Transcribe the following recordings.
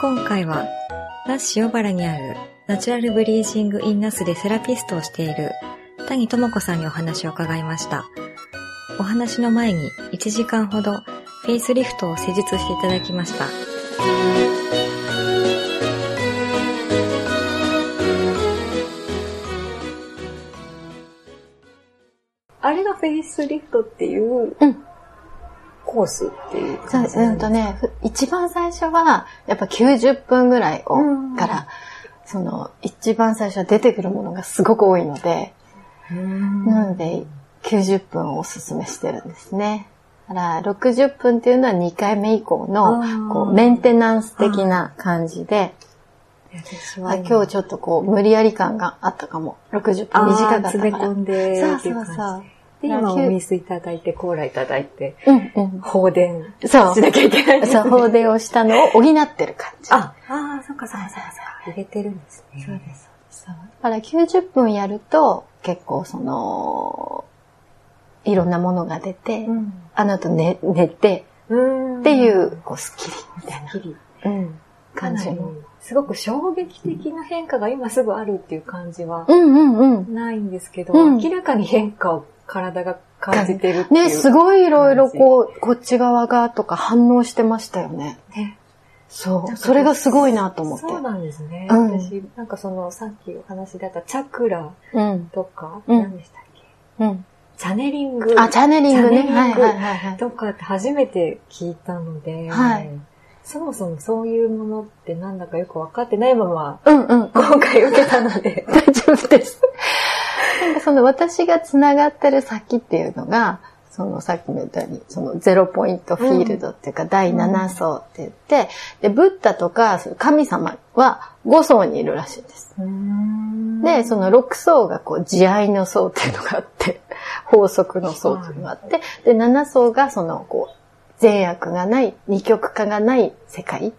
今回は、那須塩原にある Natural Breathing in Nasu でセラピストをしている谷朋子さんにお話を伺いました。お話の前に1時間ほどフェイスリフトを施術していただきました。あれがフェイスリフトっていううんコースっていうそう感じうんとね、ふ一番最初は、やっぱ90分ぐらいをうんから、その、一番最初は出てくるものがすごく多いので、うんなので、90分をおすすめしてるんですね。だから、60分っていうのは2回目以降あの、ーこう、メンテナンス的な感じで、今日ちょっとこう、無理やり感があったかも。60分短かったから。詰め込んでそうそうそう。で、今お水いただいて、コーラいただいて、うんうん。放電そうしなきゃいけないんですね。そう、放電をしたのを補ってる感じ。あ、ああ、そっかそっかそっか。入れてるんですね。そうです。そう。だから90分やると、結構その、いろんなものが出て、うん。あの後寝、寝て、うん。っていう、こう、スッキリみたいなきり。うん感じの。、すごく衝撃的な変化が今すぐあるっていう感じはうんうんうん。ないんですけど、うん明らかに変化を体が感じてるっていう。ね、すごいいろいろこう、こっち側がとか反応してましたよね。ね。そう。それがすごいなと思って。そうなんですね。うん私、なんかその、さっきお話だったチャクラうん。とか、うん何でしたっけ？うん。チャネリングあ、チャネリングね。はいはいはい。とかって初めて聞いたので、はいそもそもそういうものってなんだかよく分かってないまま、うんうん。今回受けたので、大丈夫です。その私が繋がってる先っていうのが、そのさっきも言ったように、そのゼロポイントフィールドっていうか、第7層って言って、で、ブッダとか神様は5層にいるらしいんです。で、その6層がこう、慈愛の層っていうのがあって、法則の層っていうのがあって、で、7層がその、こう、善悪がない、二極化がない世界。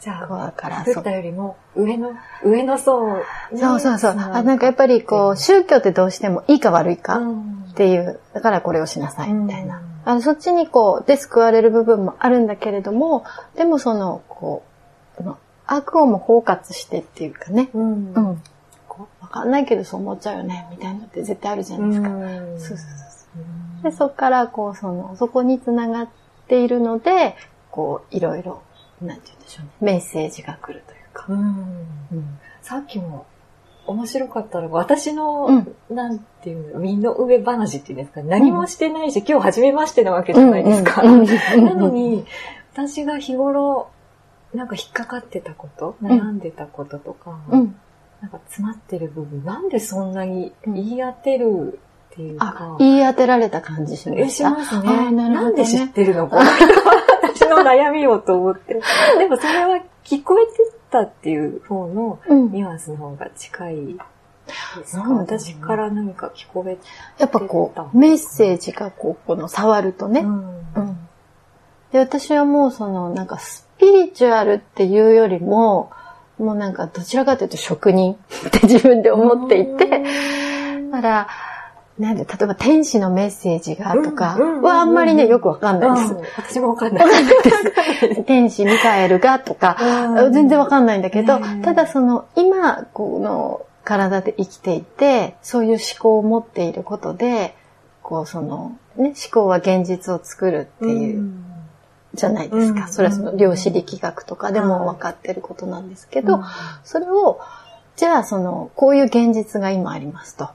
じゃあ、だから、ブッダよりも上の、上の層にそうそうそう。あなんかやっぱりこう、宗教ってどうしてもいいか悪いかうんっていう、だからこれをしなさいみたいな。うんあのそっちにこう、で救われる部分もあるんだけれども、でもその、こう、悪をも包括してっていうかね、うんうん。こうわかんないけどそう思っちゃうよね、みたいなのって絶対あるじゃないですか。うんそうそうそうで、そこからこう、その、そこにつながっているので、こう、いろいろ、なんて言うんでしょうね、メッセージが来るというか。うんうん。さっきも面白かったのが、私の、うんなんていうの、身の上話っていうんですか、何もしてないし、今日初めましてなわけじゃないですか。うんうんなのに、私が日頃、なんか引っかかってたこと、ん悩んでたこととか、うん。なんか詰まってる部分、なんでそんなに言い当てるっていうあか、、言い当てられた感じしまえ、した。しますね。あーなんで知ってるの？この人は私の悩みをと思って。でもそれは聞こえてたっていう方のうん。ニュアンスの方が近いですか？なんだろう私から何か聞こえやっぱこう、メッセージがこう、この触るとね。うん。うん。で、私はもうその、なんかスピリチュアルっていうよりも、もうなんかどちらかというと職人って自分で思っていて、だから、なんで、例えば天使のメッセージがとかはあんまりね、よくわかんないです。うん。私もわかんない。天使ミカエルがとか、うん。全然わかんないんだけど、ただその、今、この体で生きていて、そういう思考を持っていることで、こうその、ね、思考は現実を作るっていう、じゃないですか。うん。それはその量子力学とかでも分かってることなんですけど、それを、じゃあその、こういう現実が今ありますと。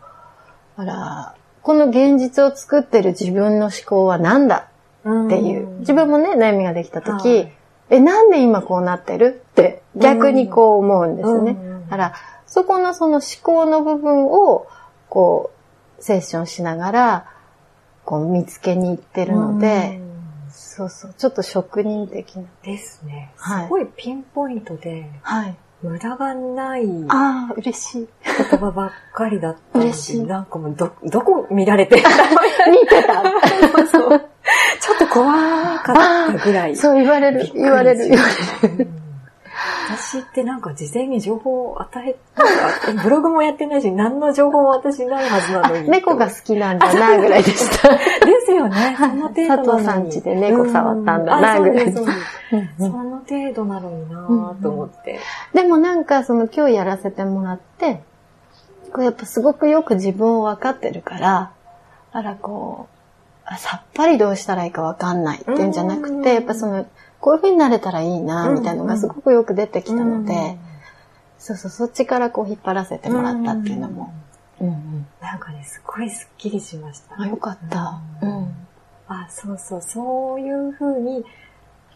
あら、この現実を作ってる自分の思考は何だ？っていう。自分もね、悩みができた時、はいえ、なんで今こうなってる？って逆にこう思うんですね。うんだから、そこのその思考の部分を、こう、セッションしながら、こう見つけに行ってるので、うんそうそう、ちょっと職人的な。ですね。はいすごいピンポイントで、はい。無駄がない言ああ、嬉しい。葉ばっかりだった嬉しいなんかもうど、どこ見られてる 見てたそう ちょっと怖かったぐらい。そう言われる言われる、言われる。うん私ってなんか事前に情報を与え、なんかブログもやってないし、何の情報も私ないはずなのに。猫が好きなんだな、ぐらいでした。ですよね。その程度なのに。佐藤さん家で猫触ったんだな、ぐらいでその程度なのになぁと思って。でもなんかその今日やらせてもらって、こうやっぱすごくよく自分を分かってるから、あらこう、あさっぱりどうしたらいいか分かんないっていうんじゃなくうんて、やっぱその、こういう風になれたらいいな、みたいなのがすごくよく出てきたので、そうそう、そっちからこう引っ張らせてもらったっていうのも。うんうん。なんかね、すごいスッキリしました。あ、よかった。ううんん。あ、そうそう、そういう風に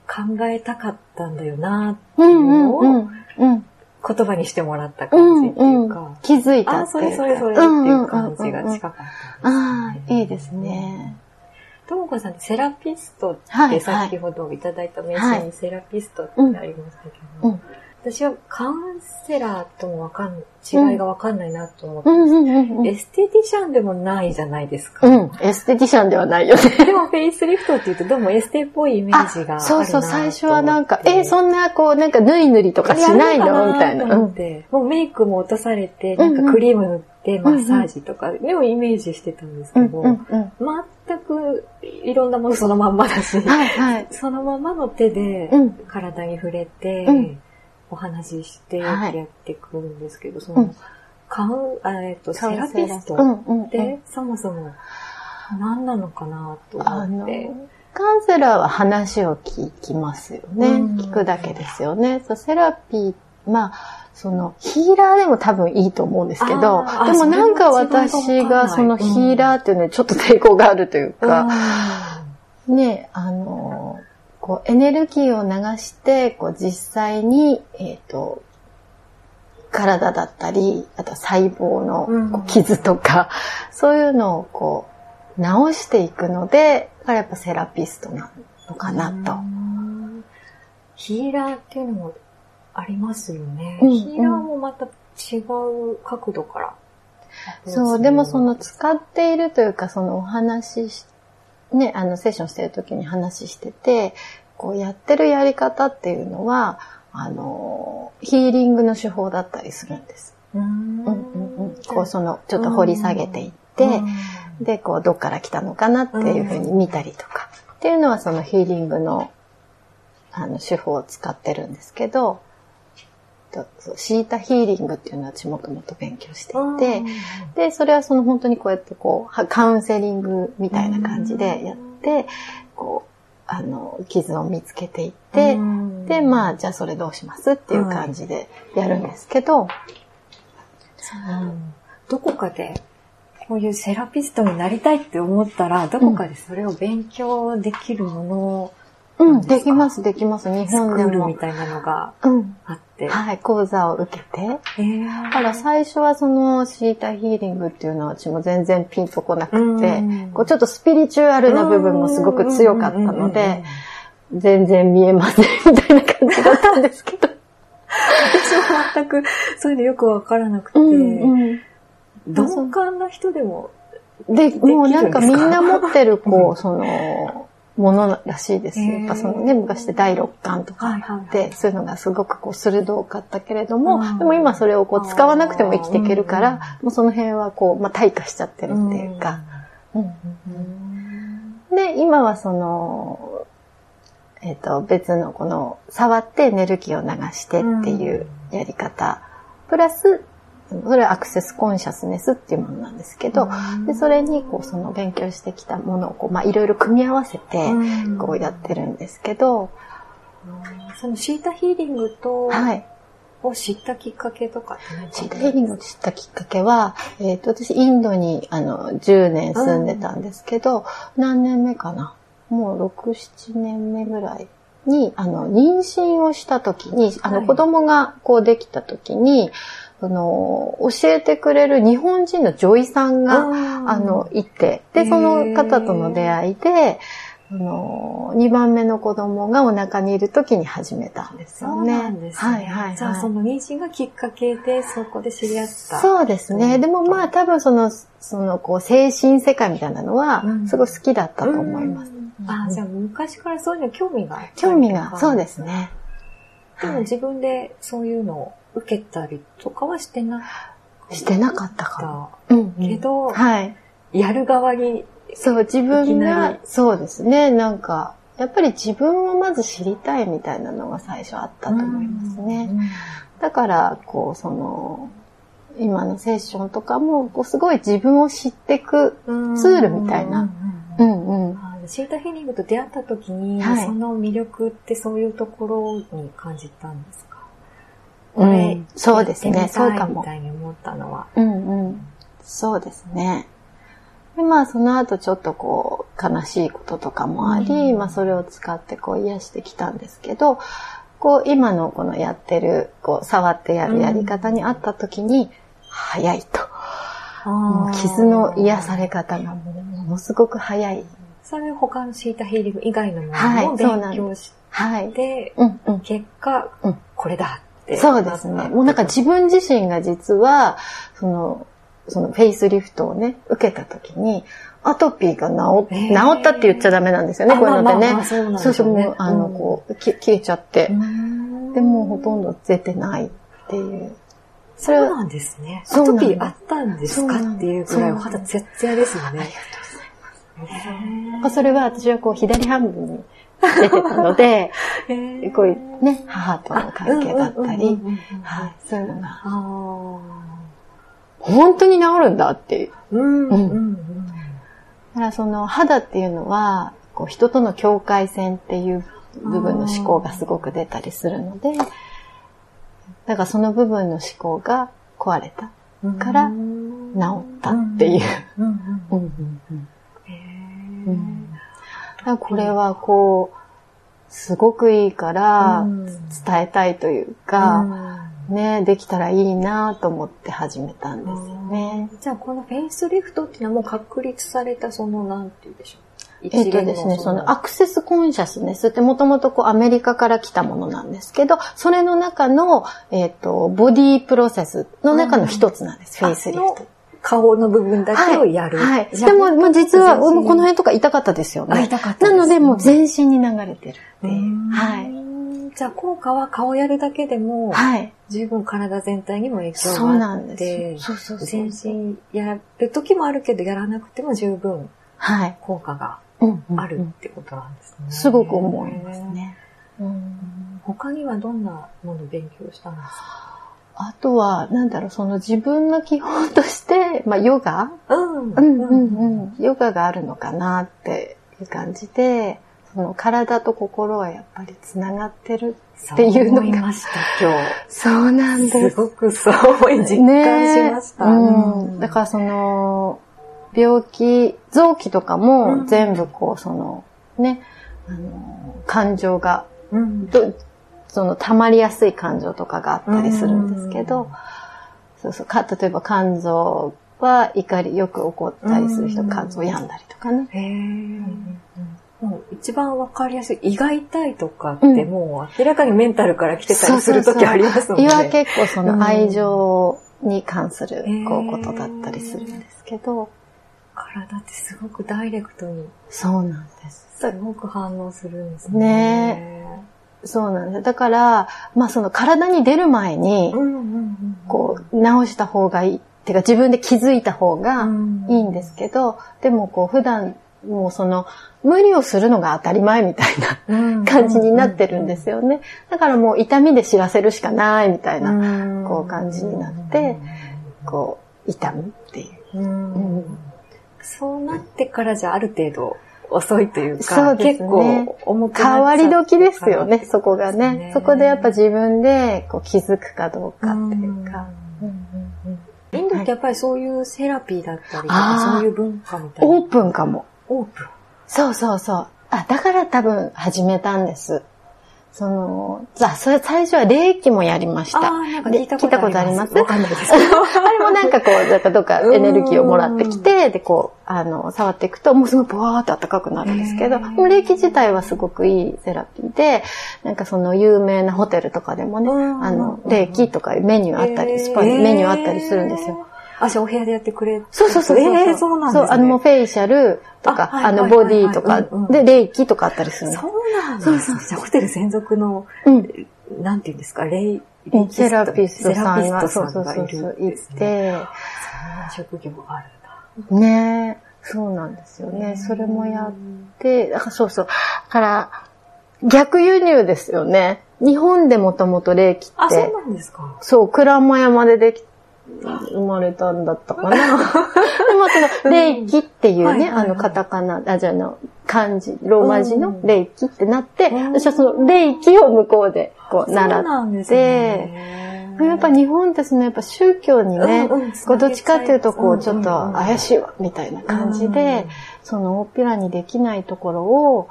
考えたかったんだよなってういうんのをうんうん。うん。言葉にしてもらったう感じっていんうんうか。。気づいたあ、っていうか。それそれそれっていう感じが近かったああ、いいですね。ともこさんセラピストってはい先ほどいただいた名刺にセラピストってありましたけど、うん私はカウンセラーともわかん、違いがわかんないなと思ってうんます。エステティシャンでもないじゃないですか。うん。エステティシャンではないよね。でもフェイスリフトって言うとどうもエステっぽいイメージがあるなそうそう、最初はなんか、え、んそんな、こう、なんか、ぬりぬりとかしないの？みたいな。とうん。もうメイクも落とされて、なんかクリーム塗ってマッサージとか、でもイメージしてたんですけうんど、うんうん。全くいろんなものそのまんまだし、はいはい。そのままの手でうん体に触れて、うんお話ししてってはい。やってくるんですけど、そのうん、カウえっと、セラピストって、そもそも何なのかなと思って。、カウンセラーは話を聞きますよね。うん。聞くだけですよね。そうセラピー、まあ、その、ヒーラーでも多分いいと思うんですけどでもなんか私がそのヒーラーっていうのにちょっと抵抗があるというか、うね、あの、こう、エネルギーを流して、こう、実際に、えっ、と、体だったり、あと細胞の傷とか、そういうのをこう、治していくので、やっぱセラピストなのかなと。うんヒーラーっていうのもありますよね。うんうんヒーラーもまた違う角度から。そう、でもその使っているというか、そのお話し、ね、あの、セッションしてる時に話してて、こうやってるやり方っていうのは、あの、ヒーリングの手法だったりするんです。うん。うんうんうん、こうそのちょっと掘り下げていって、でこうどっから来たのかなっていうふうに見たりとか、っていうのはそのヒーリングのあの手法を使ってるんですけどとそうシータヒーリングっていうのは私もともと勉強していて、でそれはその本当にこうやってこうはカウンセリングみたいな感じでやって、こうあの傷を見つけていって、で、まあ、じゃあそれどうしますっていう感じでやるんですけど、う。んどこかで、こういうセラピストになりたいって思ったら、どこかでそれを勉強できるものをうん、できます、できます。日本でもールみ。たいなのがうん。あって。はい、講座を受けて。えーだから最初はそのシータヒーリングっていうのは私も全然ピンとこなくてうん、こうちょっとスピリチュアルな部分もすごく強かったので、全然見えませんみたいな感じだったんですけど。私も全くそういうのよくわからなくて、うん鈍感な人でも、で、もうなんかみんな持ってる、うこう、ん その、ものらしいです。やっぱそのね、昔って第六感とかはいはいはい。で、そういうのがすごくこう鋭かったけれども、うん。でも今それをこう使わなくても生きていけるかうん。ら、もうその辺はこう、まあ退化しちゃってるっていうか。で、今はその、えっ、と、別のこの、触ってエネルギーを流してっていうやり方、プラス、それはアクセスコンシャスネスっていうものなんですけど、で、それに、こう、その勉強してきたものを、こう、まあ、いろいろ組み合わせて、うん。こうやってるんですけど、そのシータヒーリングと、はい。を知ったきっかけとかシータヒーリングを知ったきっかけは、えっ、と、私、インドに、あの、10年住んでたんですけど、何年目かな？もう6、7年目ぐらいに、あの、妊娠をした時に、あの、はい。子供がこうできた時に、あの、教えてくれる日本人の女医さんが、ああの、いて、で、その方との出会いで、あの、2番目の子供がお腹にいる時に始めたんですそうよね。なんですね。はいはいはい。じゃあその妊娠がきっかけでそこで知り合った。そうですね。うんでもまあ多分その、そのこう精神世界みたいなのはうんすごい好きだったと思います。うんあ、じゃあ昔からそういうの興味が興味が、そうですね。でも自分でそういうのを受けたりとかはしてなしてなかったかも。うんけど、はい。やる側に。そう、自分が、そうですね、なんか、やっぱり自分をまず知りたいみたいなのが最初あったと思いますね。だから、こう、その、今のセッションとかも、こうすごい自分を知っていくツールみたいな。うんうん。シータヒーリングと出会った時に、はい、その魅力ってそういうところに感じたんですか？うん、そうですね。そうかも。みたいに思ったのは。うんうん。そうですね。で、まあ、その後ちょっとこう、悲しいこととかもあり、うん、まあ、それを使ってこう、癒してきたんですけど、こう、今のこのやってる、こう、触ってやるやり方にあった時に、早いと。もう傷の癒され方がものすごく早い。それ他のシータヒーリング以外のものも勉強して、はい、うんうん、結果、うん、これだってそうですね。もうなんか自分自身が実は、その、そのフェイスリフトをね、受けた時に、アトピーが治治ったって言っちゃダメなんですよね、こういうのってね。そうそう、もう、あの、こう、消えちゃって。でもほとんど出てないっていう。そうなんですね。アトピーあったんですかっていうぐらいお肌ツヤツヤですよね。ありがとうございます。それは私はこう左半分に出てたので、こういうね、母との関係だったり、はい、そういうのが、本当に治るんだって。いう。だからその肌っていうのは、こう人との境界線っていう部分の思考がすごく出たりするので、だからその部分の思考が壊れたから治ったっていう。これはこう、すごくいいから伝えたいというか、ね、できたらいいなと思って始めたんですよね。じゃあこのフェイスリフトっていうのはもう確立されたその、なんて言うでしょう。えっ、とですね、そのアクセスコンシャスネスってもともとこうアメリカから来たものなんですけど、それの中の、えっ、ー、と、ボディープロセスの中の一つなんです、フェイスリフト。顔の部分だけをやる。はい。はい、でも、もう実は、この辺とか痛かったですよね。痛かった、ね、なので、もう全身に流れてる。はい。じゃあ効果は顔やるだけでも、はい。十分体全体にも影響があって、そうなんです。そうそうそう全身やる時もあるけど、やらなくても十分、はい。効果があるってことなんですね。すごく思いますね。他にはどんなものを勉強したんですか？あとは、なんだろう、その自分の基本として、まあ、ヨガ、うん、うんうんうんヨガがあるのかなっていう感じで、その体と心はやっぱりつながってるっていうのが。思いました、今日。そうなんです。すごくそう実感しました。ね、うん。だからその、病気、臓器とかも全部こう、その、ね、あの、感情が、うん、その溜まりやすい感情とかがあったりするんですけど、そうそうか、例えば肝臓は怒りよく起こったりする人、肝臓病んだりとかね。へもう一番わかりやすい。胃が痛いとかってもう明らかにメンタルから来てたりするときありますもんね。胃は結構その愛情に関するこうことだったりするんですけど、体ってすごくダイレクトに。そうなんです。すごく反応するんですね。ねそうなんです。だから、まあその体に出る前に、こう、直した方がいい。ってか自分で気づいた方がいいんですけど、でもこう普段もうその無理をするのが当たり前みたいな感じになってるんですよね。だからもう痛みで知らせるしかないみたいなこう感じになって、こう痛むっていう。そうなってからじゃある程度遅いというか、そうね、結構重く変わり時ですよね、そこがね。ねそこでやっぱ自分でこう気づくかどうかっていうか。インドってやっぱりそういうセラピーだったりとか、そういう文化みたいな。オープンかも。オープンそうそうそう。あ、だから多分始めたんです。その、あ、それ最初は霊気もやりました。あなんか聞いたことありますわかんないですけど。あれもなんかこう、なんかどっかエネルギーをもらってきて、で、こう、あの、触っていくと、もうすごいブワーって暖かくなるんですけど、もう霊気自体はすごくいいセラピーで、なんかその有名なホテルとかでもね、あの、霊気とかメニューあったり、スパメニューあったりするんですよ。あ、じゃあお部屋でやってくれそうそうそうそう。えー、そうなんですね。そう、あの、もうフェイシャルとか、あはいあの、ボディとかで、霊気とかあったりするの。そうなんですね。そうそうじゃあホテル専属の、うん。なんていうんですか、霊、うんセラピストさんが、そうそうそうそう、いるんですね。て、そんな職業があるんだ。ねそうなんですよね。それもやって、だからそうそう。だから、逆輸入ですよね。日本でもともと霊気あ、ってそう、なんですか。そう、鞍馬山ででき、生まれたんだったかな。でもその、霊気っていうね、はいはいはい。あの、カタカナ、あ、じゃあの、漢字、ローマ字のうん。霊気ってなって、うん。私はその霊気を向こうでこう習っ。て、やっぱ日本ってそのやっぱ宗教にね、うんうんこうどっちかっていうとこうちょっとうん。うんうん怪しいわみたいな感じで、その大っぴらにできないところを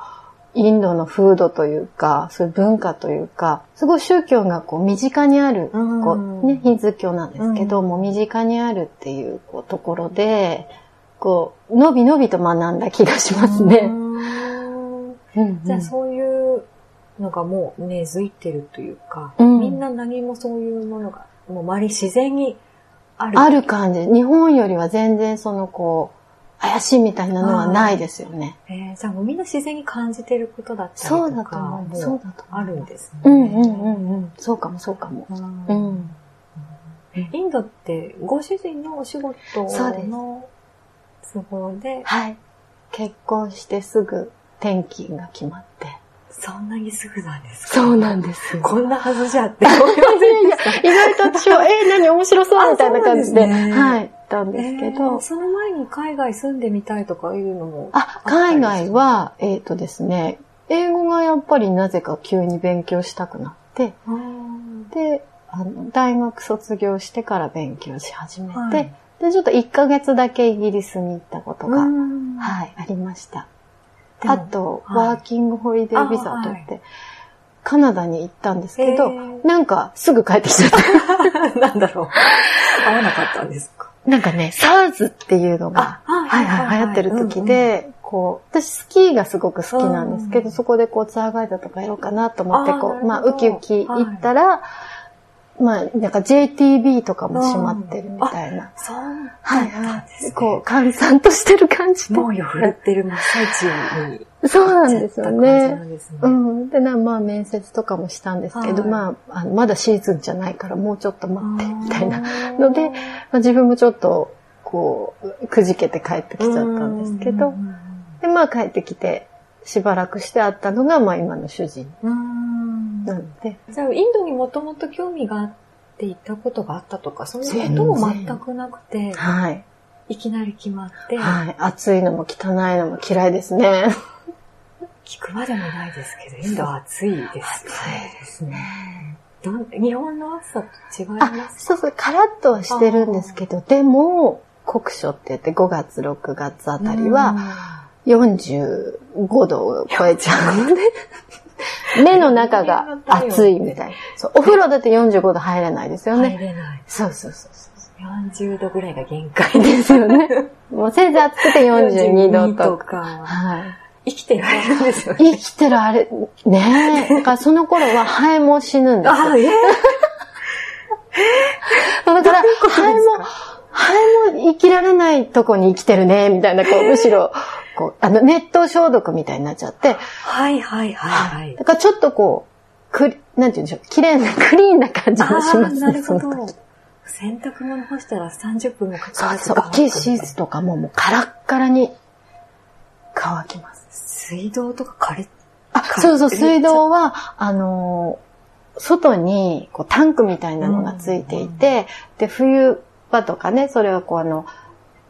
インドの風土というか、そういう文化というか、すごい宗教がこう身近にある、うんこうね、ヒンズー教なんですけど、うんもう身近にあるっていうこうところで、こう、のびのびと学んだ気がしますうね。じゃあそういうのがもう根付いてるというか、うんみんな何もそういうものが、もう周り自然にある。ある感じ。日本よりは全然そのこう、怪しいみたいなのはないですよね。えーじゃあもうみんな自然に感じてることだったりとか。そうだと思う。もそうだと。あるんですね。うんうんうんうん。そうかもそうかも。うんうん。インドってご主人のお仕事の都合で、はい。結婚してすぐ転勤が決まって。そんなにすぐなんですか？そうなんですよ。こんなはずじゃって思いませんでした。意外と私は、えー、何面白そうみたいな感じで、ですねはい、たんですけえどー、その前に海外住んでみたいとかいうのもあ、海外は、えっ、とですね、英語がやっぱりなぜか急に勉強したくなって、で、あの、大学卒業してから勉強し始めて、はい。で、ちょっと1ヶ月だけイギリスに行ったことが、うん。はい、ありました。あと、はい。ワーキングホリデービザといっあて、カナダに行ったんですけど、なんかすぐ帰ってきちゃった。なんだろう。合わなかったんですか？なんかね、SARS っていうのが、あはいはいはい、流行ってる時で、こう、私スキーがすごく好きなんですけど、うん。そこでこうツアーガイドとかやろうかなと思って、こう、まあ、ウキウキ行ったら、まあ、なんか JTB とかも閉まってるみたいな。そうはいだったんはい。ですねこう、閑散としてる感じで。猛威を振るってる真っ最中に。そうなんですよね。んですねうん。で、なまあ、面接とかもしたんですけど、はいまああの、まだシーズンじゃないからもうちょっと待って、みたいな。ので、まあ、自分もちょっと、こう、くじけて帰ってきちゃったんですけどう、んで、まあ帰ってきて、しばらくして会ったのが、まあ今の主人うんなので、じゃあ、インドにもともと興味があって行ったことがあったとか、そういうことも全くなくて、はい。いきなり決まって、はい。暑いのも汚いのも嫌いですね。聞くまでもないですけど、インドは暑いですよね。ですね。日本の暑さと違いあま、すそうそう、カラッとはしてるんですけど、でも、酷暑って言って5月、6月あたりは、45度を超えちゃうので、目の中が熱いみたいな。そうお風呂だって45度入れないですようんね。入れない。そうそうそうそ40度ぐらいが限界う。ですよね。もうせいぜい暑くて42度とか。か。はい。生きてられるんですよね。生きてるあれ、ねえ。だからその頃はハエも死ぬんですよ。あ、えだから、ハエも、ハエも生きられないとこに生きてるね、みたいな、こう、むしろ、こう、あの、熱湯消毒みたいになっちゃって、はいはいはいはい。だからちょっとこう、くり、なんて言うんでしょう、綺麗な、クリーンな感じもしますね、なるほど。洗濯物干したら30分もかかるそうそう、大きいシーツとかももうカラッカラに。乾きます。水道とか枯れ、あ、そうそう、水道は、あのー外にこうタンクみたいなのがついていて、で、冬場とかね、それはこうあの、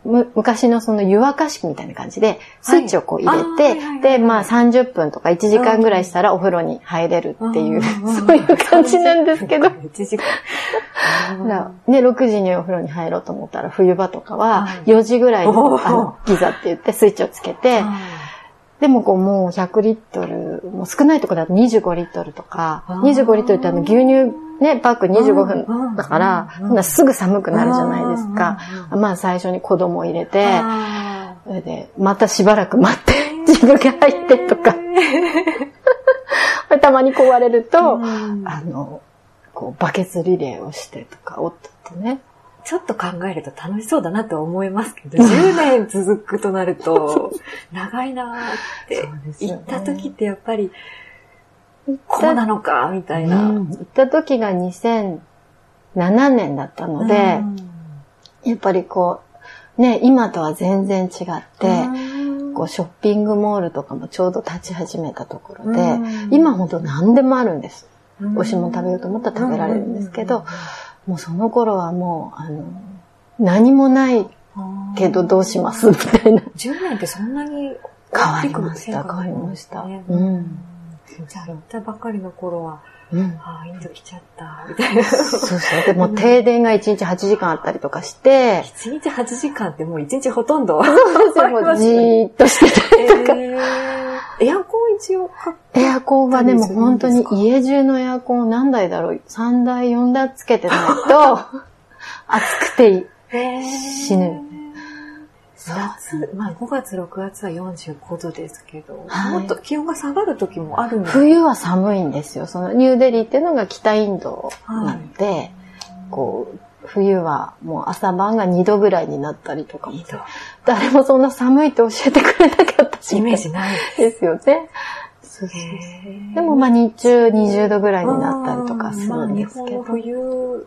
む昔のその湯沸かし器みたいな感じで、スイッチをこう入れて、あーはいはいはいで、まあ30分とか1時間ぐらいしたらお風呂に入れるっていう、ん。そういう感じなんですけど、1時間。ね、6時にお風呂に入ろうと思ったら冬場とかははい。4時ぐらいに、あのギザって言ってスイッチをつけて、でもこうもう100リットル、もう少ないところだと25リットルとか、あー。25リットルってあの牛乳ね、パック25うん分だから、うんすぐ寒くなるじゃないですか。うん。まあ最初に子供入れて、あそれで、またしばらく待って、自分が入ってとか、たまに壊れると、うん。あの、こうバケツリレーをしてとか、夫とね、ちょっと考えると楽しそうだなとは思いますけど、10年続くとなると、長いなーって、行った時ってやっぱり、こうなのか、みたいな。うん行った時が2007年だったので、やっぱりこう、ね、今とは全然違って、こうショッピングモールとかもちょうど立ち始めたところで、うん今ほんと何でもあるんです。うん美味しいもの食べようと思ったら食べられるんですけど、もうその頃はもう、あの、何もないけどどうします？みたいな。10年ってそんなに変わりました、変わりました。うん。じゃあ、行ったばかりの頃は、うん。ああ、インド来ちゃった、みたいな。そうそう。でも停電が1日8時間あったりとかして、1日8時間ってもう1日ほとんど。でもじーっとしてえーエアコン一応かた。エアコンはでも本当に家中のエアコン何台だろう ?3 台、4台つけてないと、暑くて死ぬ。夏、まあ5月、6月は45度ですけど、はいもっと気温が下がる時もあるんです冬は寒いんですよ。そのニューデリーっていうのが北インドなので、こう、冬はもう朝晩が2度ぐらいになったりとかも。誰もそんな寒いって教えてくれなかったし。イメージない。ですよね。そうそうでもまあ日中20度ぐらいになったりとかするんですけど。まあ日本の冬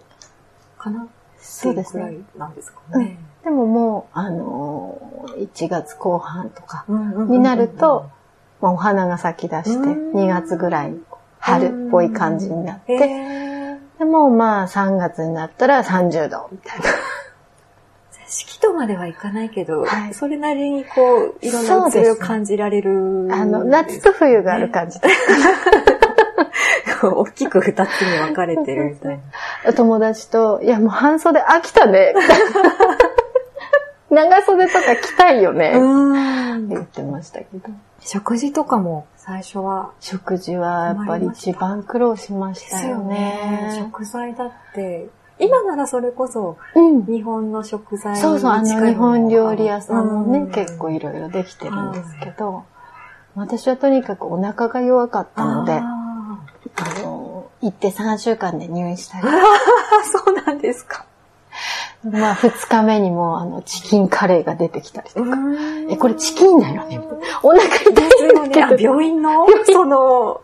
かなそうですねなんですかね。でももう、あのー、1月後半とかうんになると、まあ、お花が咲き出して、うん2月ぐらい春っぽい感じになっへて、ーでもまあ3月になったら30度みたいな。四季とまではいかないけど、はいそれなりにこう、いろんな移りを感じられる。あの、夏と冬がある感じで。大きく二つに分かれてるみたいな。友達と、いやもう半袖飽きたね。長袖とか着たいよね。ってうん言ってましたけど。食事とかも最初は、食事はやっぱり一番苦労しましたよね。食材だって、今ならそれこそうん。日本の食材にそうそう、あの日本料理屋さんもね、うん結構いろいろできてるんですけど、私はとにかくお腹が弱かったので、ああの、行って3週間で入院したり、ー そうなんですか。まあ2日目にもあのチキンカレーが出てきたりとか、ええ、これチキンだよね。お腹痛いんだけど、病院の、その、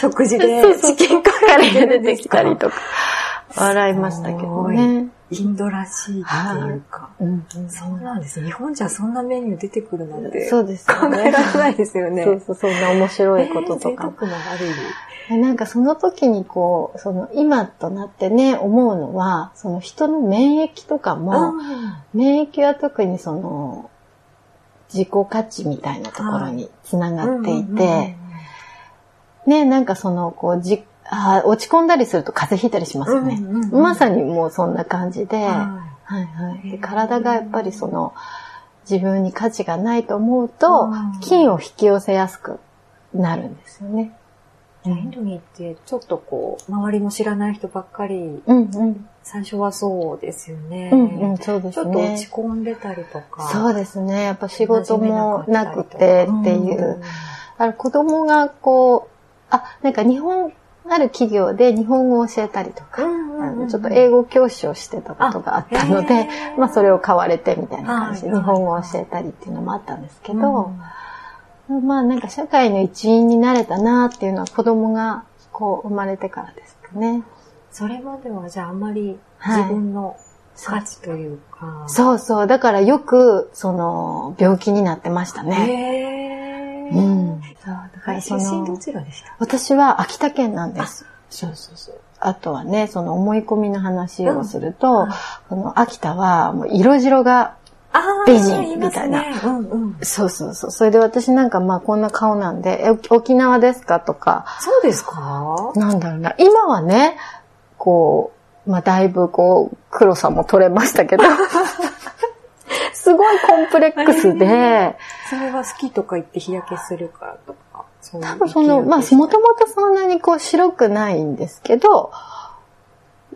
食事でチキンカカレーが出てきたりとか、笑いましたけどね。インドらしいっていうか。うんそうなんです。日本じゃそんなメニュー出てくるなんて。そうですよ考ね。えられないですよね。そうそう、そんな面白いこととえー贅か。沢なある意味。でなんかその時にこう、その今となってね、思うのは、その人の免疫とかも、免疫は特にその、自己価値みたいなところにつながっていて、ね、なんかその、こう、じ、あー落ち込んだりすると風邪ひいたりしますよね。まさにもうそんな感じで、ははいはい。で体がやっぱりその、自分に価値がないと思うとうん、菌を引き寄せやすくなるんですよね。い。インドに行って、ちょっとこう、周りの知らない人ばっかり、うんうん。最初はそうですよね。うんうん、そうですちょっと落ねち。込んでたりとか。そうですね。やっぱ仕事もなくてっていう。あの子供がこう、あ、なんか日本、ある企業で日本語を教えたりとか、ちょっと英語教師をしてたことがあったので、まあそれを買われてみたいな感じではい日本語を教えたりっていうのもあったんですけど、まあなんか社会の一員になれたなっていうのは子供がこう生まれてからですかね。それまではじゃああんまりはい自分の価値というか。そうそう。だからよく、その、病気になってましたね。へーうん。そう、だからそ出身どの、ちらでした？私は秋田県なんです。そうそうそう。あとはね、その思い込みの話をすると、うんこの秋田はもう色白が、美人みたいうんうん。そうそうそう。それで私なんかまあこんな顔なんで、え沖縄ですか？とか、そうですか？なんだろうな。今はね、こう、まあだいぶこう、黒さも取れましたけど、すごいコンプレックスで、それは好きとか言って日焼けするからとか。多分その、まあ、もともとそんなにこう白くないんですけど、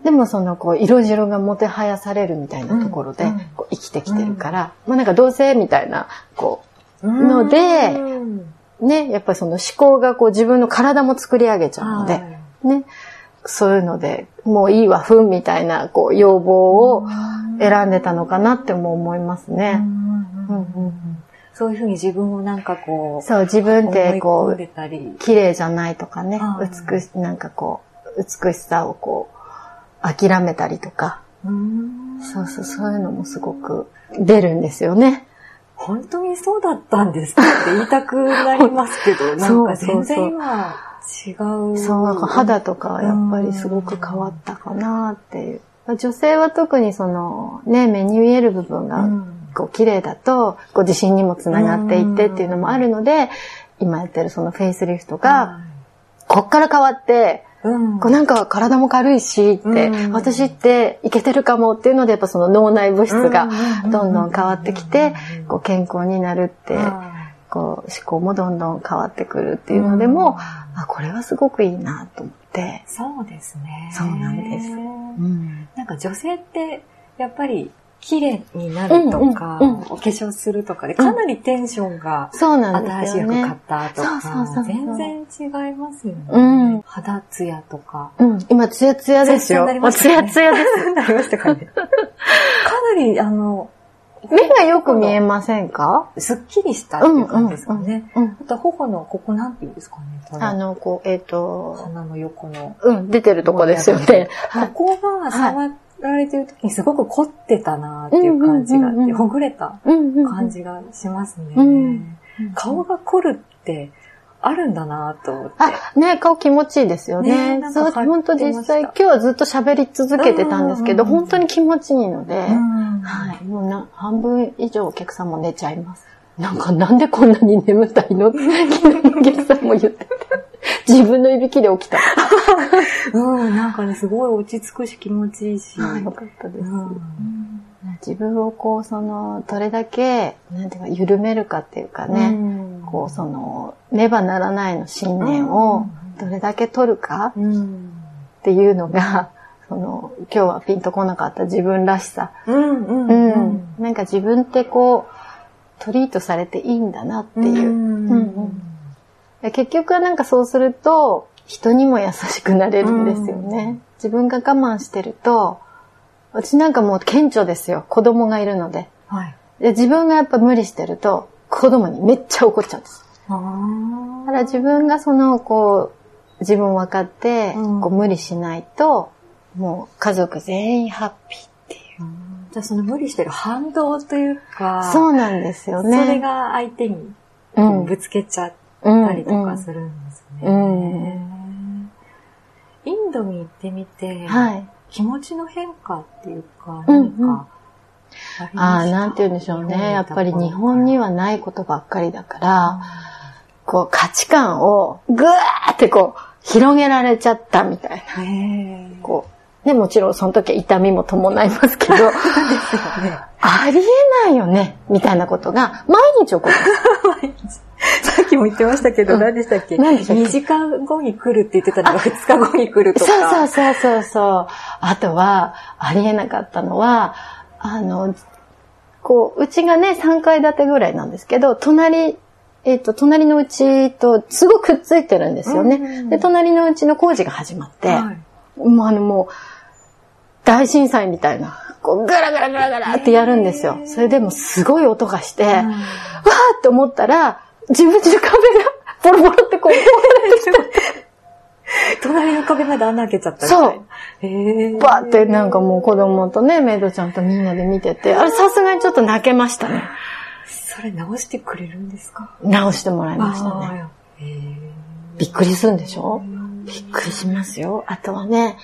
でもそのこう色白がもてはやされるみたいなところでこう生きてきてるから、まあなんかどうせみたいな、こうんのでね、やっぱりその思考がこう自分の体も作り上げちゃうので、はい。ね。そういうので、もういいわ、ふんみたいな、こう、要望を選んでたのかなっても思いますね。そういうふうに自分をなんかこう、そう、自分ってこう、綺麗じゃないとかね、美し、なんかこう、美しさをこう、諦めたりとか、そうそう、そういうのもすごく出るんですよね。本当にそうだったんですって言いたくなりますけど、なんか全然今違う。そう、なんか肌とかはやっぱりすごく変わったかなっていう。女性は特にその、ね、目に見える部分が、こう、綺麗だと、こう、自信にもつながっていってっていうのもあるので、今やってるそのフェイスリフトが、こっから変わって、うん、こうなんか体も軽いしって、うん、私っていけてるかもっていうので、やっぱその脳内物質がどんどん変わってきて、こう健康になるって、こう思考もどんどん変わってくるっていうのでも、あ、これはすごくいいなと思って。そうですね。そうなんです。うん、なんか女性って、やっぱり綺麗になるとか、お化粧するとかで、かなりテンションが、そうなんです新しい服買ったとか、全然違いますよね。うん、肌ツヤとか。うん、今ツヤツヤですよ。ツヤツヤです。なりましたかね。かなり、あの、目がよく見えませんか？すっきりしたっていう感じですかね。あと、頬の、ここなんて言うんですかね。あの、こう、えっ、と、鼻の横の。うん、出てるとこですよね。ここが触っられてる時にすごく凝ってたなっていう感じがあって、ほぐれた感じがしますね。顔が凝るってあるんだなと思って。あ、ね、顔気持ちいいですよね。ねそう、本当実際今日はずっと喋り続けてたんですけど、本当に気持ちいいので、はい、もうな半分以上お客さんも寝ちゃいます。なんかなんでこんなに眠たいの？って昨日 お客さんも言ってて。自分のいびきで起きた。うん、なんかね、すごい落ち着くし気持ちいいし。よかったです。うん、自分をこう、その、どれだけ、なんていうか、緩めるかっていうかね、うん、こう、その、ねばならないの信念を、どれだけ取るか、っていうのが、その、今日はピンとこなかった自分らしさ。うん、うん、うん。なんか自分ってこう、トリートされていいんだなっていう。うんうん結局はなんかそうすると、人にも優しくなれるんですよね。自分が我慢してると、私なんかもう顕著ですよ。子供がいるので。はい、で自分がやっぱ無理してると、子供にめっちゃ怒っちゃうんです。だから自分がその、こう、自分分かって、こう無理しないと、もう家族全員ハッピーっていう。じゃあその無理してる反動というか、そうなんですよね。それが相手にぶつけちゃったりとかするんですね。うん。うん、インドに行ってみて、はい、気持ちの変化っていうか、何かあああ、なんて言うんでしょうね。やっぱり日本にはないことばっかりだから、こう価値観をぐーってこう広げられちゃったみたいな。こうね、もちろんその時は痛みも伴いますけど、ね、ありえないよね、みたいなことが毎日起こる。毎日さっきも言ってましたけど、何でしたっけ？何？でしたっけ ?2 時間後に来るって言ってたの？が2日後に来るとか。そうそうそうそう。あとは、ありえなかったのは、あの、こう、うちがね、3階建てぐらいなんですけど、隣、えっ、ー、と、隣のうちとすごくくっついてるんですよね。で、隣のうちの工事が始まって、はい、もうあのもう、大震災みたいな、こう、ガラガラガラガラってやるんですよ。それでもすごい音がして、わーって思ったら、自分ちの壁が ボロボロってこう、隣の壁まで穴開けちゃったそう。へバーってなんかもう子供とね、メイドちゃんとみんなで見てて、あれさすがにちょっと泣けましたね。それ直してくれるんですか？直してもらいましたね。びっくりするんでしょ？びっくりしますよ。あとはね、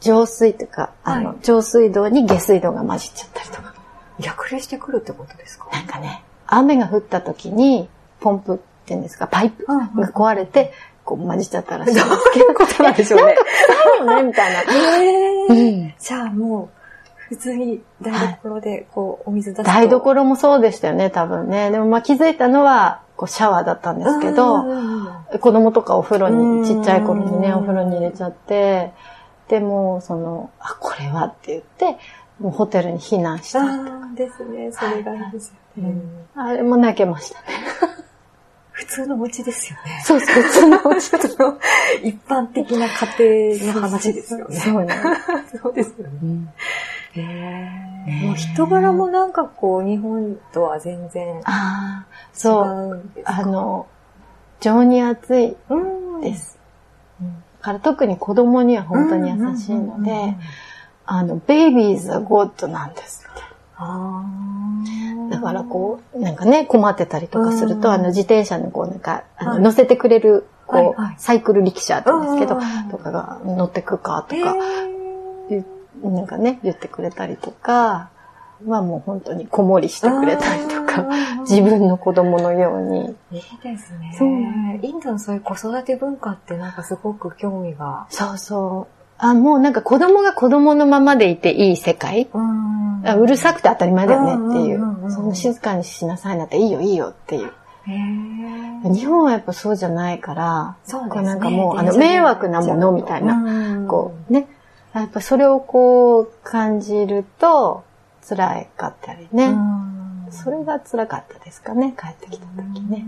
浄水とか、あの、浄水道に下水道が混じっちゃったりとか。逆流してくるってことですか？なんかね、雨が降った時に、ポンプって言うんですか、パイプが壊れて、こう混じっちゃったらしいですけど。ことなんでしょうね。なんか臭いよね、みたいな。へー。じゃあもう、普通に台所でこうお水出す台所もそうでしたよね、多分ね。でもまあ気づいたのは、こうシャワーだったんですけど、子供とかお風呂に、ちっちゃい頃にね、お風呂に入れちゃって、でも、その、あ、これはって言って、もうホテルに避難した。あですね。それがいいですよね。あれも泣けましたね。普通のお家ですよね。そうそう、普通のお家。一般的な家庭の話ですよね。そうね。そうですよね。うんえ。もう人柄もなんかこう、日本とは全然違ああ、そう。うんですか？あ、の、情に熱いうんです。だから特に子供には本当に優しいので、あの、ベイビーズはゴッドなんですって。あー。だからこう、なんかね、困ってたりとかすると、うん。あの、自転車にこう、なんか、あの、はい。乗せてくれる、こう、サイクル力車って言うんですけど、うんとかが乗ってくかとへか、ーなんかね、言ってくれたりとか、まあもう本当に子守りしてくれたりとか、うん自分の子供のように。いいですね。そう。なのインドのそういう子育て文化ってなんかすごく興味が。そうそう。あ、もうなんか子供が子供のままでいていい世界うんあうるさくて当たり前だよねっていうそんな静かにしなさいなんていいよいいよっていう。日本はやっぱそうじゃないから、そうですねなんかもうあの迷惑なものみたいな、なこうね。やっぱそれをこう感じると辛いかったりね。それが辛かったですかね、帰ってきた時ね。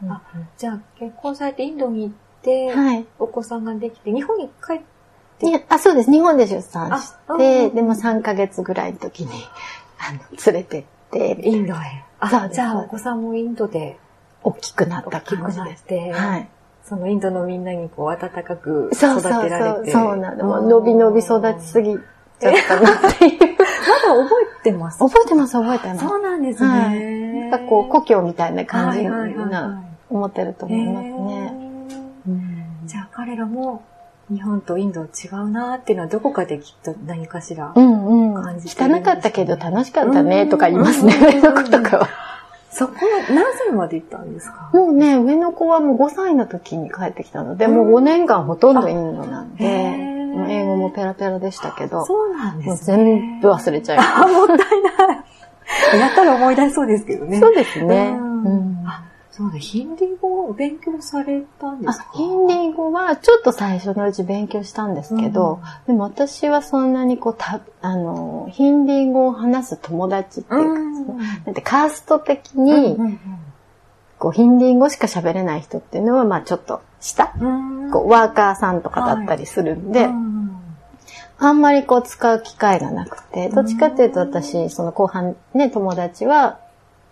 うんあじゃあ結婚されてインドに行って、はい。お子さんができて、日本に帰っあ、そうです。日本で出産しあて、うんでも3ヶ月ぐらいの時に、あの、連れてって、インドへ。あ、じゃあお子さんもインドで大きくなった大きく感じです。なって、はい。そのインドのみんなにこう温かく育そうそうてらそう。れて。そうなの。もう伸び伸び育ちすぎちゃったなっていう。まだ覚えてます？覚えてます、覚えてます。そうなんですはいね。なんかこう、故郷みたいな感じな、は思ってるとい思いますね。じゃあ彼らも日本とインド違うなっていうのはどこかできっと何かしら。うんうん。感じてるんですね汚かったけど楽しかったねとか言いますね、うん上の子とかは。そこは何歳まで行ったんですか？もうね、上の子はもう5歳の時に帰ってきたので、もう5年間ほとんどインドなんで、英語もペラペラでしたけど、そうなんですね。もう全部忘れちゃいまあ、もったいない。やったら思い出しそうですけどね。す。そうですね。うんうんあそうだ、ヒンディー語を勉強されたんですか？あヒンディー語はちょっと最初のうち勉強したんですけど、でも私はそんなにこう、た、あの、ヒンディー語を話す友達っていうか、うん。だってカースト的うんに、こう、ヒンディー語しか喋れない人っていうのは、まあちょっと下、うん。こう、ワーカーさんとかだったりするんで、うんあんまりこう使う機会がなくて、どっちかっていうと私、その後半ね、友達は、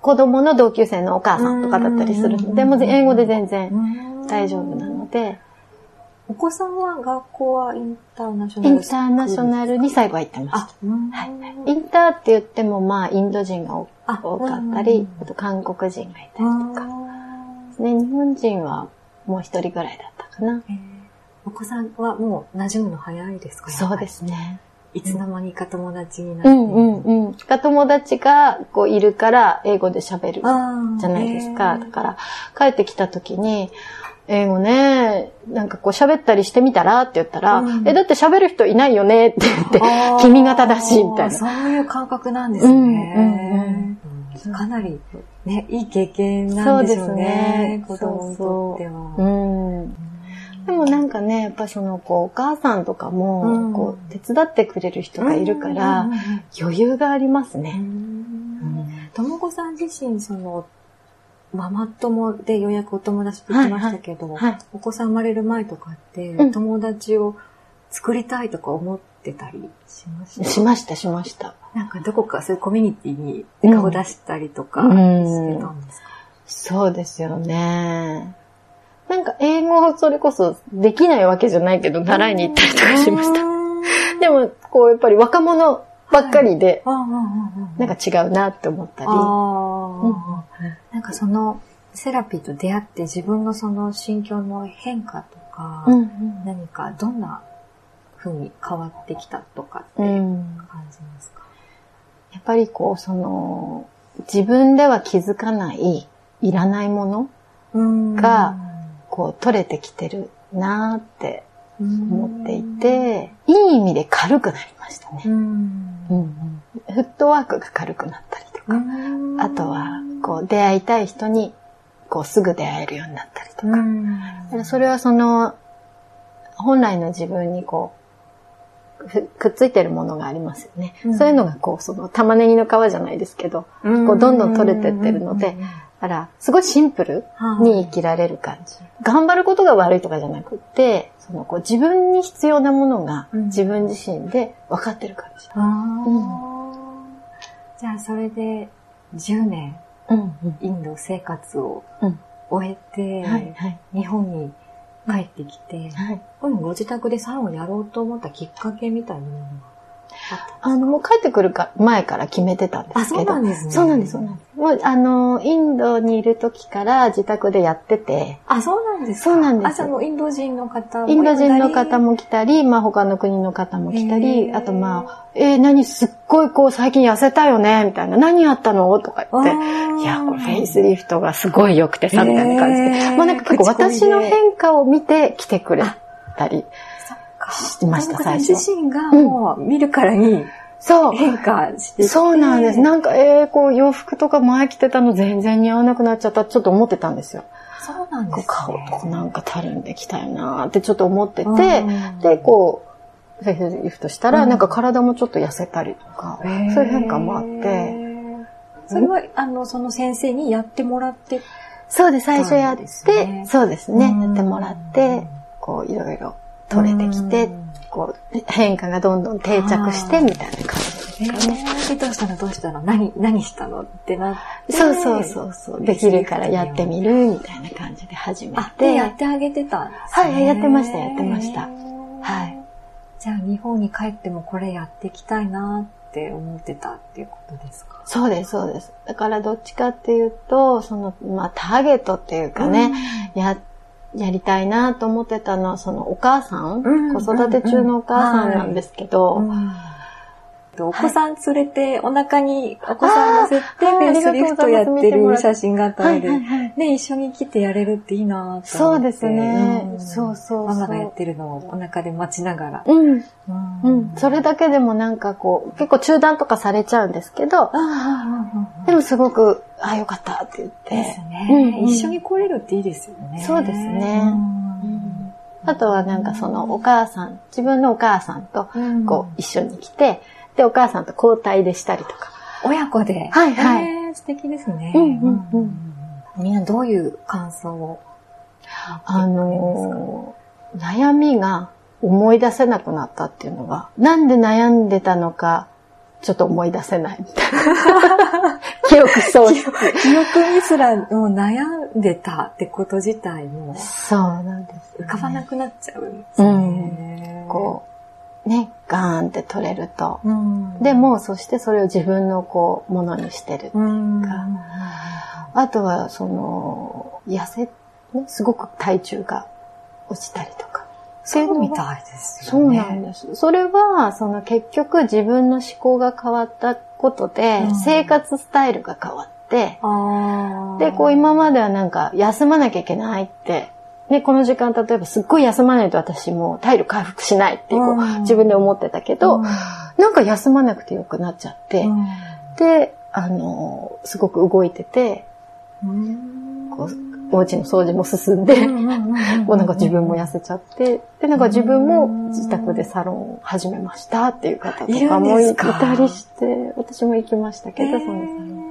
子供の同級生のお母さんとかだったりするので、うんもう英語で全然うん大丈夫なので、お子さんは学校はインターナショナルインターナショナルに最後は行ってました。はいインターって言っても、まあ、インド人が多かったり、あと韓国人がいたりとか。ね、日本人はもう一人ぐらいだったかな。お子さんはもう馴染むの早いですか？そうで。すね。いつの間にか友達になって。うんうんうん。が友達がこういるから英語で喋るじゃないですか。だから帰ってきた時に、英語ね、なんかこう喋ったりしてみたらって言ったら、うんえ、だって喋る人いないよねって言って、君が正しいみたいな。そういう感覚なんですね。うんうんうんかなり、ね、いい経験なんでしょうね。そうですね子供にとっては。うん。でもなんかね、やっぱその、こう、お母さんとかうも、んこう、手伝ってくれる人がいるからうん、余裕がありますうんうね。んともこさん自身、その、ママ友でようやくお友達って言ってましたけど、はい。お子さん生まれる前とかって、うん友達を作りたいとか思ってたりしました？しました、しました。なんかどこかそういうコミュニティに顔出したりとかうんしてたんですか、そうですよね。なんか英語をそれこそできないわけじゃないけど、習いに行ったりとかしました。たでも、こう、やっぱり若者ばっかりで、ああああああなんか違うなって思ったり。なんかそのセラピーと出会って自分のその心境の変化とか、うんうん。何かどんな風に変わってきたとかってう感んじますか、やっぱりこう、その、自分では気づかない、いらないもの、うん。がこう、取れてきてるなーって思ってい、て、いい意味で軽くなりましたね。うん。フットワークが軽くなったりとか、うん。あとは、こう、出会いたい人に、こう、すぐ出会えるようになったりとか。うん。だからそれはその、本来の自分にこう、ふくっついてるものがありますよね。うん。そういうのがこう、その玉ねぎの皮じゃないですけど、こうどんどん取れてってるので、から、すごいシンプルに生きられる感じ。頑張ることが悪いとかじゃなくって、そのこう自分に必要なものがうん。自分自身で分かってる感じ。あー。じゃあそれで10年うんうん。インド生活をうん。終えて、はいはい。日本に帰ってきて、ご自宅でサロンをやろうと思ったきっかけみたいなものがあの、もう帰ってくるか前から決めてたんですけど。あそうなんですねそうなんです、そうなんです。もう、あの、インドにいる時から自宅でやってて、あ、そうなんですかそうなんですあ、じゃインド人の方もインド人の方も。も来たり、まあ他の国の方も来たへり、ーあとまあ、えー、何すっごいこう最近痩せたよねみたいな。何やったの？とか言って。いや、これフェイスリフトがすごい良くてさ、みたいな感じで。まあなんか結構私の変化を見て来てくれたりしました、最初。自身がもう見るからにそう。変化しててそうなんです。なんか、えー、こう洋服とか前着てたの全然似合わなくなっちゃったちょっと思ってたんですよ。そうなんです、ね。顔とかなんかたるんできたよなーってちょっと思ってて、うんで、こう、フェイスリフトしたら、うんなんか体もちょっと痩せたりとか、そういう変化もあって、。それは、あの、その先生にやってもらって、そうです、最初やって、そうですねやってもらって、こう、いろいろ取れてきて、うんこう、変化がどんどん定着して、みたいな感じえですかね。ー、どうしたのどうしたの？何、何したのってなって。そうそうそうそう、できるからやってみる、みたいな感じで始めて、やってあげてたんですね。はいやってましたやってましたはい。じゃあ、日本に帰ってもこれやっていきたいなって思ってたっていうことですか？そうです、そうです。だからどっちかっていうと、その、まあ、ターゲットっていうかね、や、やりたいなと思ってたのは、そのお母さん、うん子育て中のお母さんなんですけど、うんお子さん連れて、お腹にお子さん乗せて、フェイスリフトやってる写真があったので。ね、一緒に来てやれるっていいなと思って。そうですね。ん。そうそうママがやってるのをお腹で待ちながら。うん、ううん。それだけでもなんかこう、結構中断とかされちゃうんですけど、でもすごく、あ、よかったって言って。ですね、一緒に来れるっていいですよね。そうですね。うん。あとはなんかそのお母さん、自分のお母さんとうん。こう一緒に来て、で、お母さんと交代でしたりとか。親子で。はいはいえー素敵ですね。うんうんうんみんなどういう感想を？あのー悩みが思い出せなくなったっていうのが、なんで悩んでたのか、ちょっと思い出せないみたいな。記憶喪失。記憶にすらもう悩んでたってこと自体もそうなんです、浮かばなくなっちゃうんですね。こう、ね、ガーンって取れると。うん。でも、そしてそれを自分のこう、ものにしてる。うん、かあとは、その、痩せ、ね、すごく体重が落ちたりとか。そうみたいですそうよね。なんです。それは、その結局自分の思考が変わったことで、うん生活スタイルが変わって、で、こう今まではなんか休まなきゃいけないって、ね、この時間例えばすっごい休まないと私もう体力回復しないってこううん。自分で思ってたけど、うん。なんか休まなくてよくなっちゃって、うん。で、あの、すごく動いてて、うん。こう、お家の掃除も進んで、もうなんか自分も痩せちゃって、で、なんか自分も自宅でサロンを始めましたっていう方とかもいた。りして、私も行きましたけど、えー。そのサロン。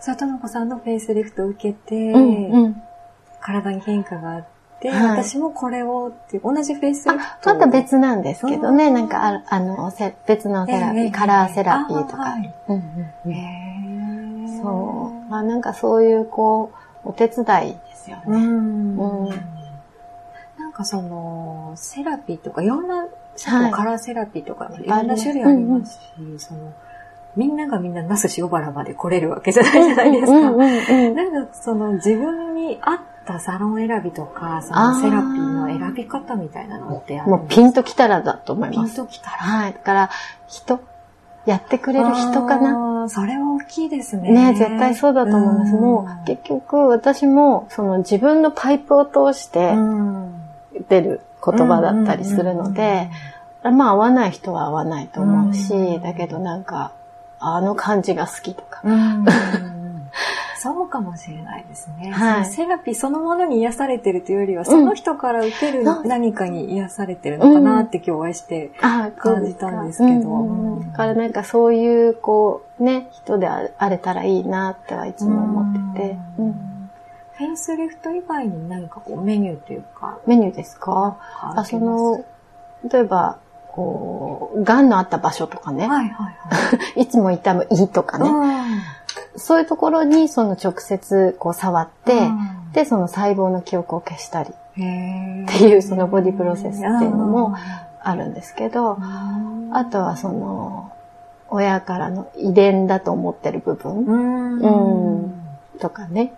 そう、ともこさんのフェイスリフトを受けて、うんうん。体に変化があって、はい私もこれをって、同じフェイスリフあ、ト。また別なんですけどね、うんなんかあ、あの、せ別のセラピー、ええカラーセラピーとか。あはいうんうんうんへーそう。まあなんかそういう、こう、お手伝いですよね。うん。うんなんかその、セラピーとか、いろんな、はいカラーセラピーとか、いろんな種類ありますし、その、みんながみんな那須塩原まで来れるわけじゃないじゃないですか。うんうんうんなんかその自分に合ったサロン選びとか、そのセラピーの選び方みたいなのってあるもうピンときたらだと思いピンます。ときたら？はい。だから、人、やってくれる人かな。なそれは大きいですね。ね絶対そうだと思います。んもう、結局私も、その自分のパイプを通してうん出る言葉だったりするので、まあ合わない人は合わないと思うし、うんだけどなんか、あの感じが好きとか。うん そうかもしれないですね。はい。セラピーそのものに癒されてるというよりは、その人から受けるう。ん何かに癒されてるのかなって今日お会いして。あ感じたんですけど。うんうん。うん。だからなんかそういう、こう、ね、人でああれたらいいなってはいつも思ってて。うん。うんフェイスリフト以外に何かこうメニューというか、メニューですか？あ、あその、例えば、こう、癌のあった場所とかね、はいはいはい。いつも痛む胃とかね、そういうところにその直接こう触って、で、その細胞の記憶を消したり。っっていうそのボディプロセスっていうのもあるんですけど、ああとはその、親からの遺伝だと思ってる部分。うん。うん。とかね、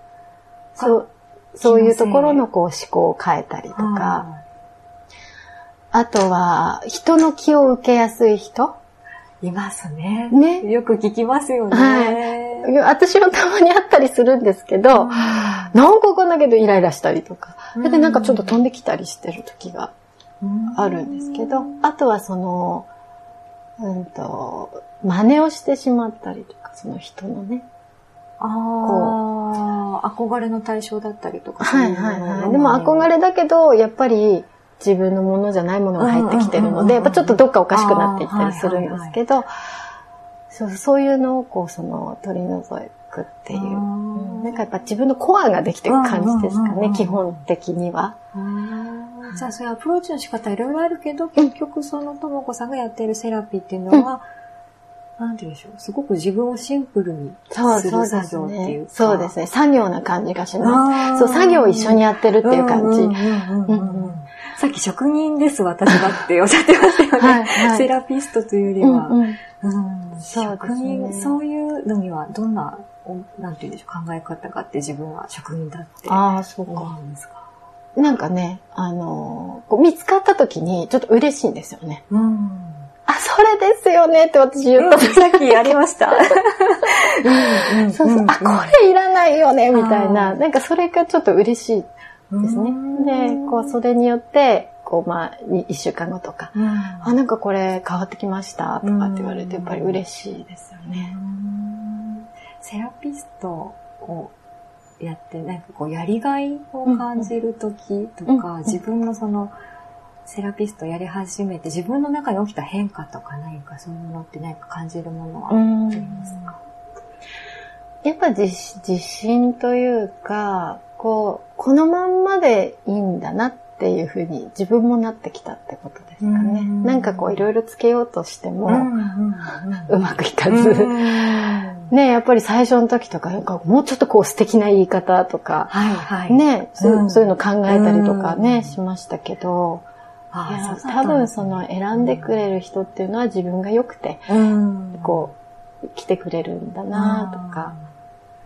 そう、そういうところのこう思考を変えたりとか、あとは人の気を受けやすい人いますね。ね。よく聞きますよね。はい私もたまにあったりするんですけど、なんかわかんないけどイライラしたりとか、それでなんかちょっと飛んできたりしてる時があるんですけど、あとはその、うんと、真似をしてしまったりとか、その人のね。ああ、憧れの対象だったりとか。はいはいはい。でも憧れだけど、やっぱり自分のものじゃないものが入ってきてるので、やっぱちょっとどっかおかしくなっていったりするんですけど、そうそういうのをこう、その、取り除くっていう。うんなんかやっぱ自分のコアができてる感じですかね、基本的には。じゃあ、そういうアプローチの仕方いろいろあるけど、結局そのともこさんがやっているセラピーっていうのは、なんて言うんでしょう、すごく自分をシンプルにする作業っていうねか。。そうですね。作業な感じがします。そう、作業を一緒にやってるっていう感じ。うんうんうんうんうんさっき職人です、私はっておっしゃってましたよね。はいはいセラピストというよりは。うんうんうんそう職人、そういうのにはどんな、おなんて言うんでしょう、考え方があって自分は職人だってああ、そう思か。うんですか？なんかね、あのーこう見つかった時にちょっと嬉しいんですよね。うん。あ、それですよねって私言った時、さっきやりました。うんうんそうそう、あ、これいらないよね、みたいあな。ーなんかそれがちょっと嬉しいですね。で、こう、それによって、こう、まあ、に一週間後とか、うん。あ、なんかこれ変わってきました、とかって言われて、やっぱり嬉しいですよね。セラピストをやって、なんかこう、やりがいを感じるときとか、うん。うん。自分のその、セラピストやり始めて、自分の中に起きた変化とか何かそういうのって何か感じるものはうんありますか、やっぱ自自信というか、こう、このまんまでいいんだなっていうふうに自分もなってきたってことですかね。うん。なんかこういろいろつけようとしても、うまくいかうず。ん。ねやっぱり最初の時とか、なんかもうちょっとこう素敵な言い方とか、はいはい。ね、そううん。そういうの考えたりとかね、うん。しましたけど、あいや多分その選んでくれる人っていうのは自分が良くて、うん。こう、来てくれるんだなとか、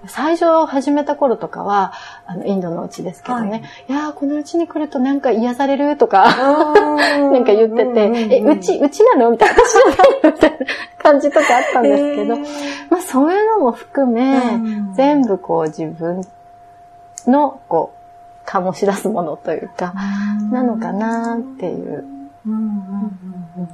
最初始めた頃とかは、あの、インドのうちですけどね、はい。い、やーこのうちに来るとなんか癒されるとか、な なんか言ってて、え、うち、うちなの？みたいな、みたいな感じとかあったんですけど、まあそういうのも含め、全部こう自分の、こう、醸し出すものというか、なのかなっていう。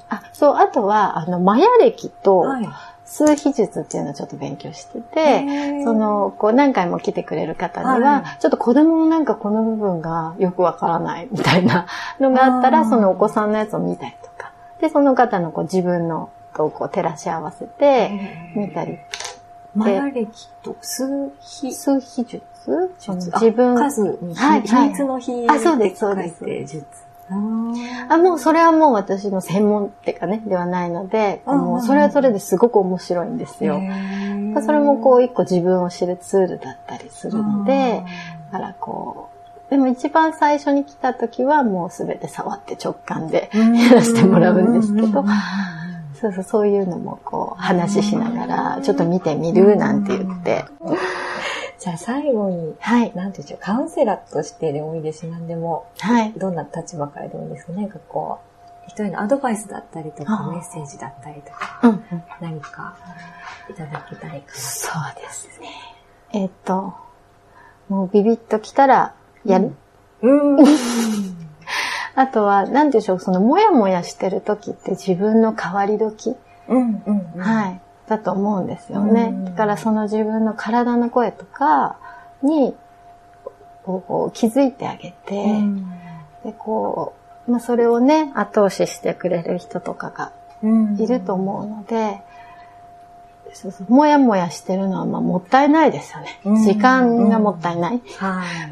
あ、そう、あとは、あの、マヤ歴とはい数秘術っていうのをちょっと勉強してて、そ、の、こう何回も来てくれる方には、はいちょっと子供のなんかこの部分がよくわからないみたいなのがあったら、そのお子さんのやつを見たりとか、で、その方のこう自分のとこう照らし合わせて見たり。マヤ歴と数秘。数秘術？自分、数に秘。はいはい。秘密の秘あそうですって書いて術。あ、もうそれはもう私の専門ってかね、ではないので、もうそれはそれですごく面白いんですよ。それもこう一個自分を知るツールだったりするので、だからこう、でも一番最初に来た時はもうすべて触って直感でやらせてもらうんですけど、そうそう、そういうのもこう話しながら、ちょっと見てみるなんて言って。じゃあ最後に、はい。なんていうんでしょう、カウンセラーとしてでもいいですし、何でも、はい。どんな立場からでもいいですかこう、人へのアドバイスだったりとか、メッセージだったりとか、うんうん何かいただけたらいいかそうですね。えっと、もうビビッと来たらやる？な。うん。あとは、なんでしょう、そのもやもやしてる時って自分の変わり時、うん、うん。はい。だと思うんですよね。だからその自分の体の声とかに、こう気づいてあげて、で、こう、まあ、それをね、後押ししてくれる人とかがいると思うので、そうそうもやもやしてるのはまあもったいないですよね。時間がもったいない。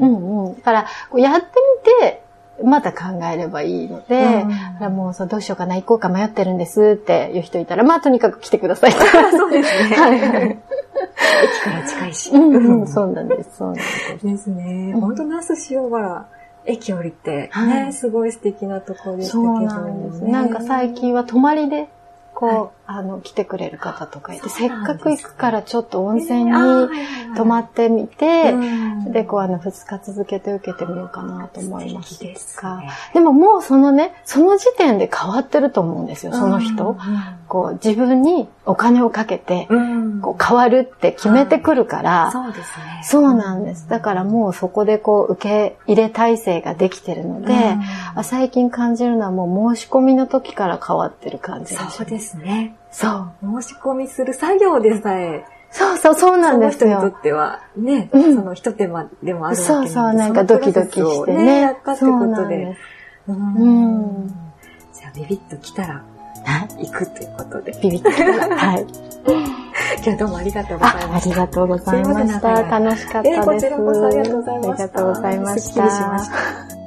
うんうん。だから、やってみて、また考えればいいので、うん、もうそうどうしようかな、行こうか迷ってるんですっていう人いたら、まあとにかく来てください。そうですね。はい。駅から近いし。うん、うん、そうなんです、そうなんです。ですね。本当那須塩原。駅降りて、ね、はい、すごい素敵なところですけど、そうなんですね。なんか最近は泊まりでこう、あの、来てくれる方とかいて、せっかく行くからちょっと温泉に泊まってみて、で、こう、あの、二日続けて受けてみようかなと思いますですか。でももうそのね、その時点で変わってると思うんですよ、その人。こう、自分にお金をかけて、こう、変わるって決めてくるから、そうですね。そうなんです。だからもうそこでこう、受け入れ体制ができてるので、最近感じるのはもう申し込みの時から変わってる感じそうですね。そう。申し込みする作業でさえ、そうそう、そうなんですよ。その人にとっては、ね、うん、その一手間でもあるわけなんそうそう、なんかドキドキしてね。ねやったってことで。うん。じゃあ、ビビッと来たら、行くということで。ビビッと来たら、はい。今日どうもありがとうございました。ありがとうございました。楽しかったです。こちらこそありがとうございました。ありがとうございました。すっきりしました。